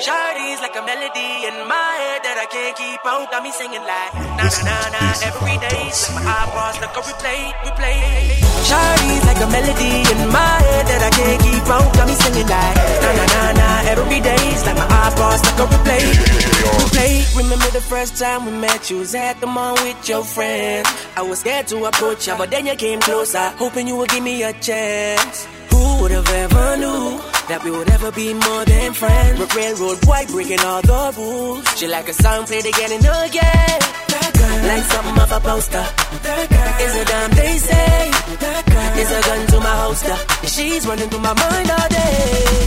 Shawty's like a melody in my head that I can't keep out. Got me singing like na na na na every day. Like my eyeballs like a replay, replay. Shawty's like a melody in my head that I can't keep out. Got me singing like na na na na every day. Like my eyeballs like a replay, replay. Remember the first time we met? You was at the mall with your friends. I was scared to approach you, but then you came closer, hoping you would give me a chance. Who would have ever knew that we would ever be more than friends? But railroad white breaking all the rules. She like a song played again and again. That girl, like something off a poster. That girl is a damn they say. That girl is a gun to my holster. She's running through my mind all day.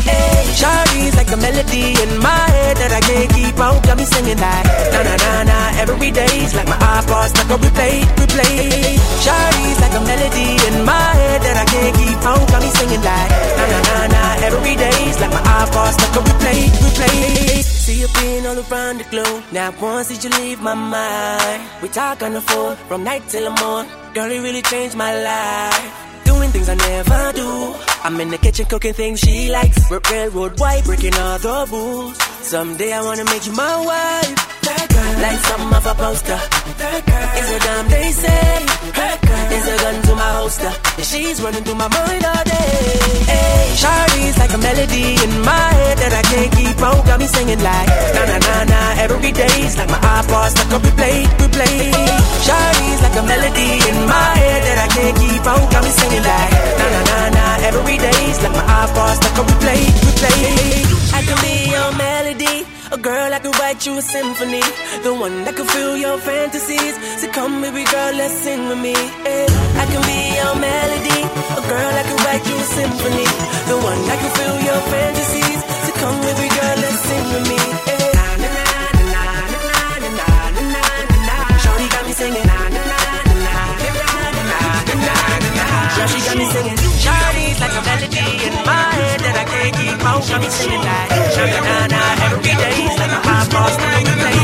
Hey, Shawty's like a melody in my head that I can't keep out. Got me singing like na na na na every day's like my eyeballs like a replay, replay. Shawty's like a melody in my head that I can't keep out. Got me singing like na na na na every day's like my eyeballs like a replay, replay. See you being all around the globe. Now once did you leave my mind? We talk on the phone from night till the morning. Girl, it really changed my life. Doing things I never do. I'm in the kitchen cooking things she likes. Railroad white, breaking all the rules. Someday I wanna make you my wife. That girl, like something off a poster. Is a damn they say. Is a gun to my holster. She's running through my mind all day. Hey, Shawty's like a melody in my head that I can't keep out. Got me singing like na na na na every day's like my eyeballs like a replay, replay. Shawty's like a melody in my head that I can't keep out. Got me singing like na na na na every day's like my eyeballs like a replay, replay. I can be your melody. A girl I could write you a symphony, the one that could fill your fantasies. So come, baby girl, let's sing with me. Yeah. I can be your melody, a girl I could write you a symphony, the one that could fill your fantasies. So come, baby girl, let's sing with me. Yeah. Na, na, na, na na, na na na, na na na. Shorty got me singing. She got me singing. Shorty's like a melody in my head making motion. Singing like sugar na na every day. Like a hot boss, no play.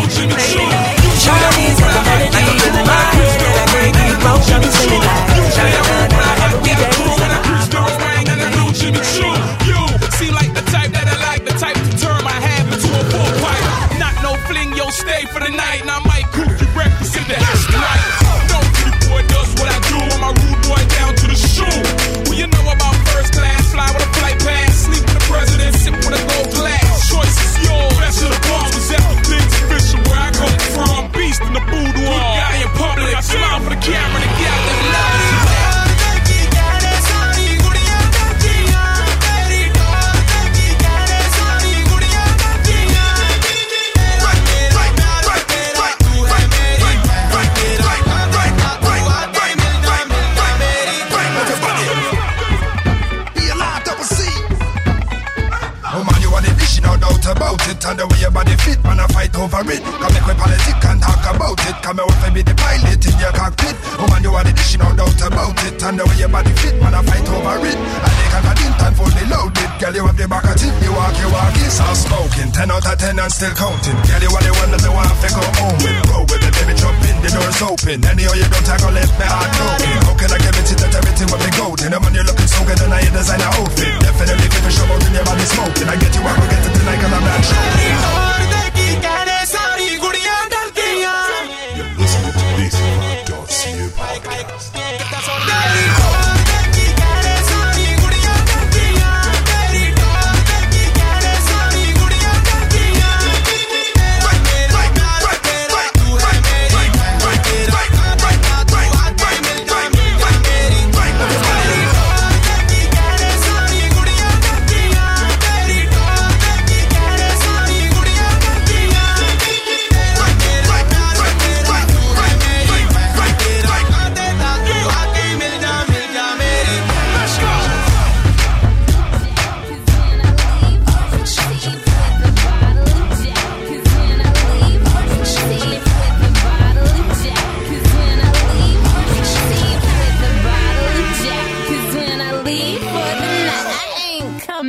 Chinese, the way your body fit, man, I fight over it Come make we politic and talk about it. Come me want to be the pilot in your cockpit. Oh man, you are the dish, no doubt about it. And the way your body fit, man, I fight over it. And they can dint and fully loaded. Girl, you have the back of it, you walk, you walk, it's all smoking. 10 out of 10 and still counting. Girl, you are the one that they want to go home with. Roll with it, baby, jump in, the door's open. Anyhow you don't tackle, let me heart open How can I give it to that everything will be golden And when you're looking so good, then I design a outfit. Definitely give a show out in your body smoking. I get you, I will get it tonight, cause I'm not sure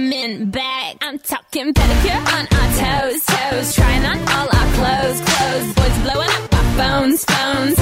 coming back. I'm talking pedicure on our toes, toes. Trying on all our clothes, clothes. Boys blowing up our phones, phones.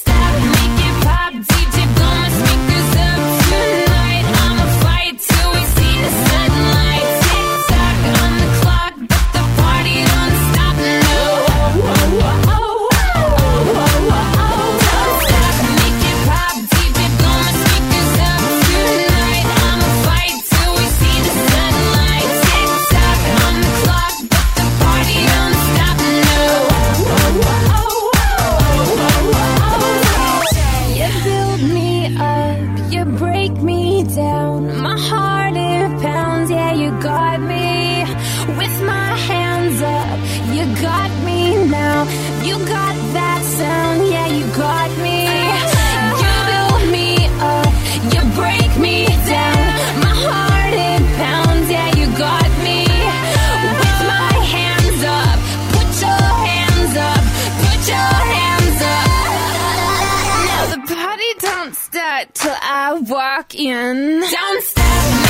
till I walk in. Don't stop.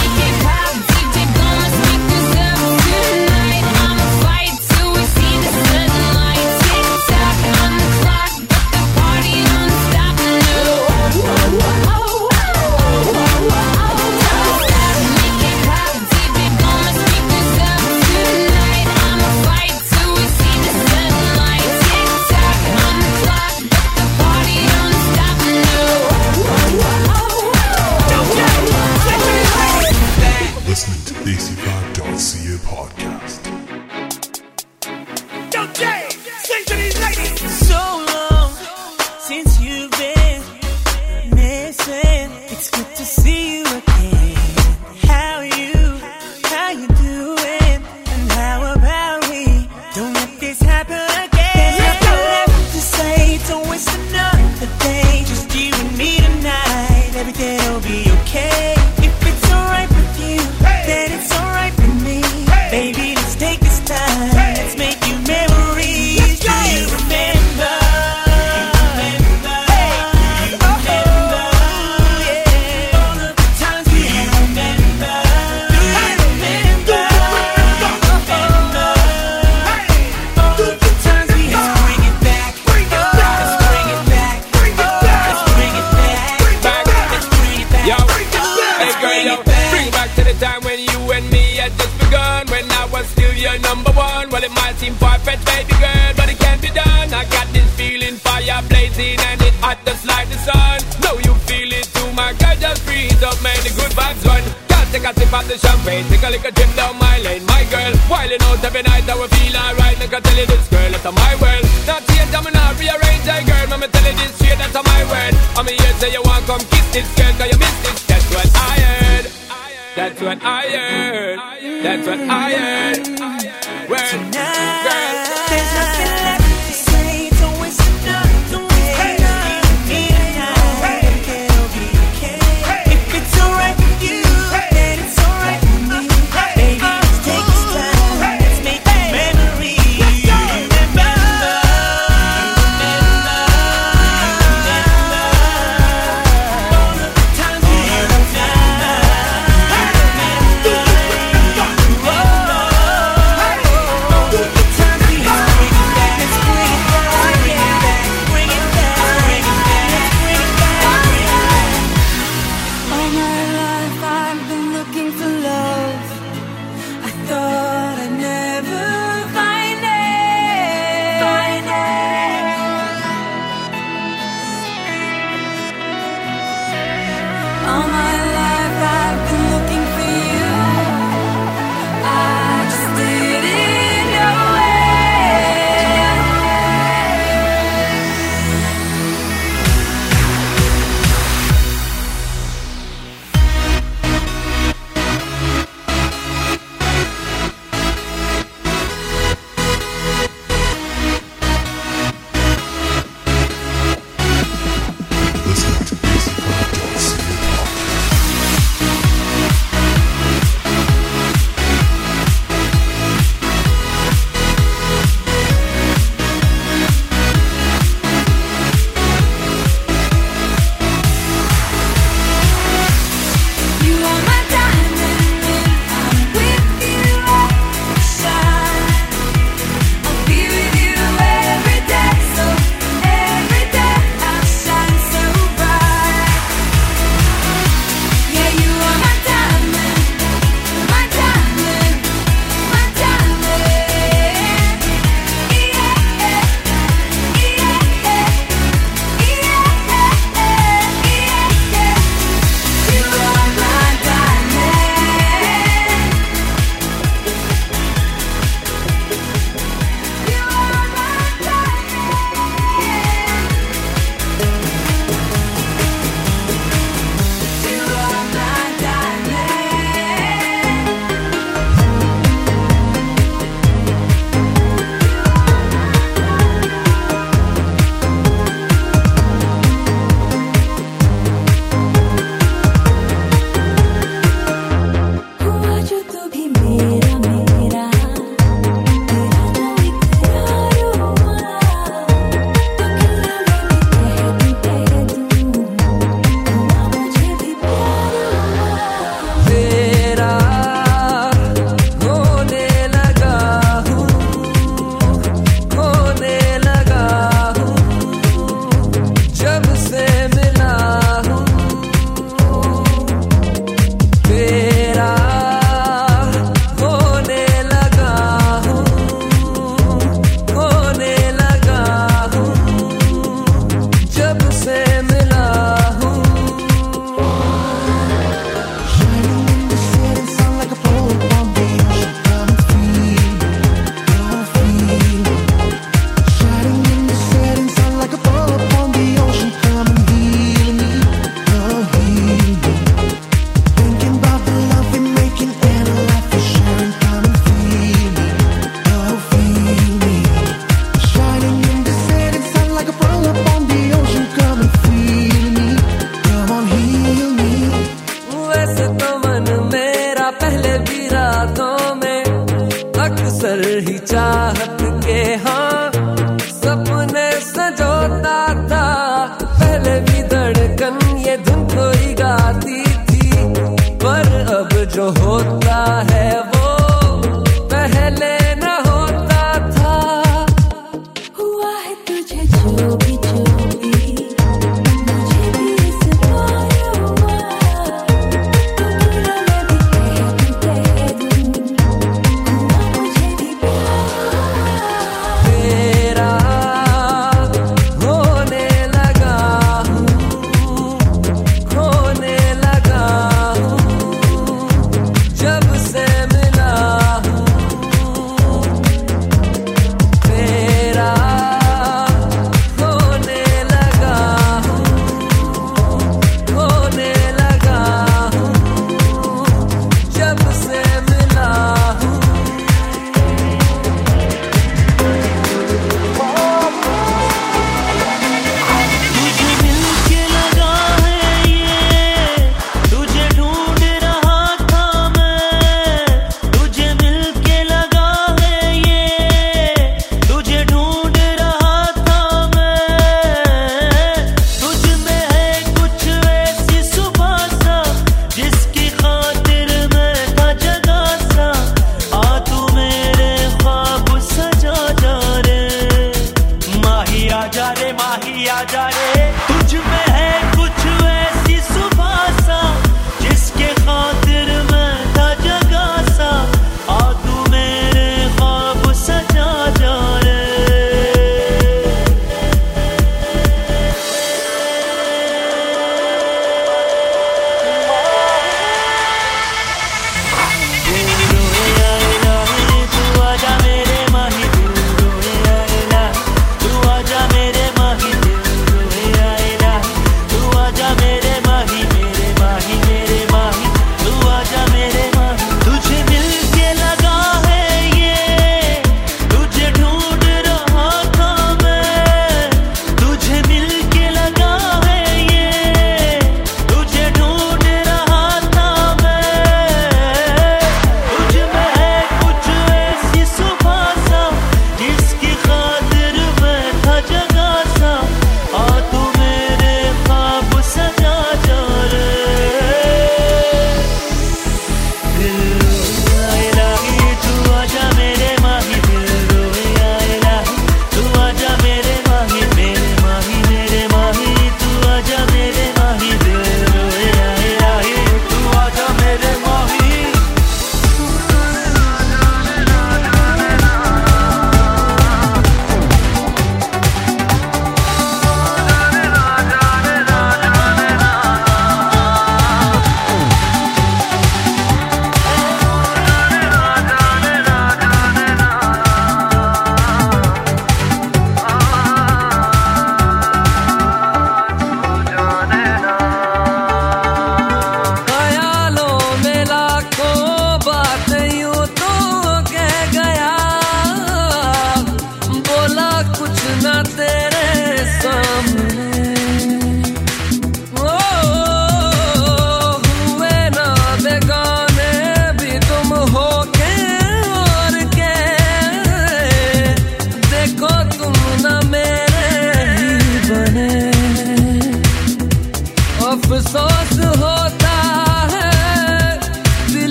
see It my team perfect, baby girl, but it can't be done. I got this feeling, fire blazing, and it hot just like the sun. Know you feel it too, my girl, just freeze up, man. The good vibes run. Girl, take a sip of the champagne, take a little trip down my lane, my girl. Whiling out every night, I will feel alright. Like I tell you this, girl, it's my world. Not change, I'm not rearrange, that girl. Mama, tell you this shit, that's my word. I'm here, say you want come kiss this girl, cause you miss this. That's what I that's what I heard. That's what I heard. Tonight. girl.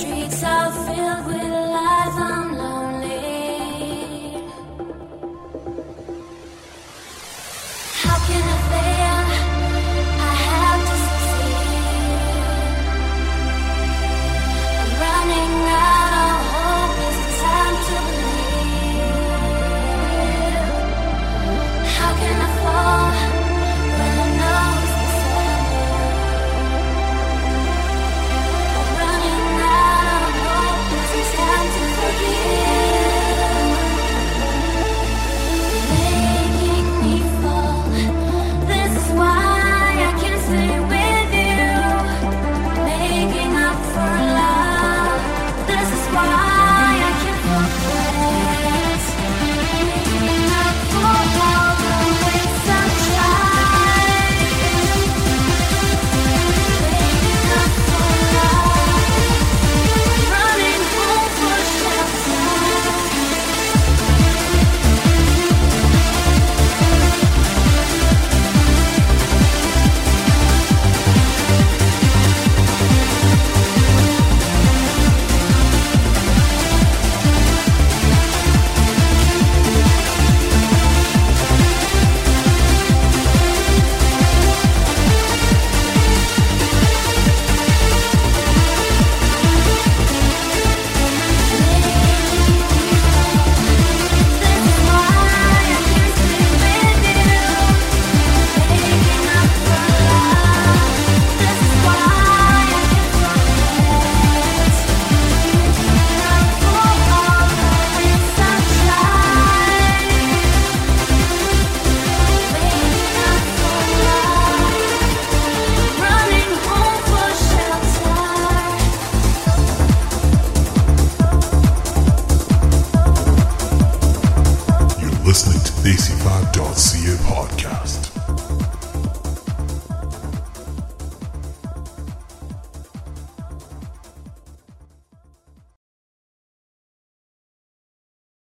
streets are filled with life. I'm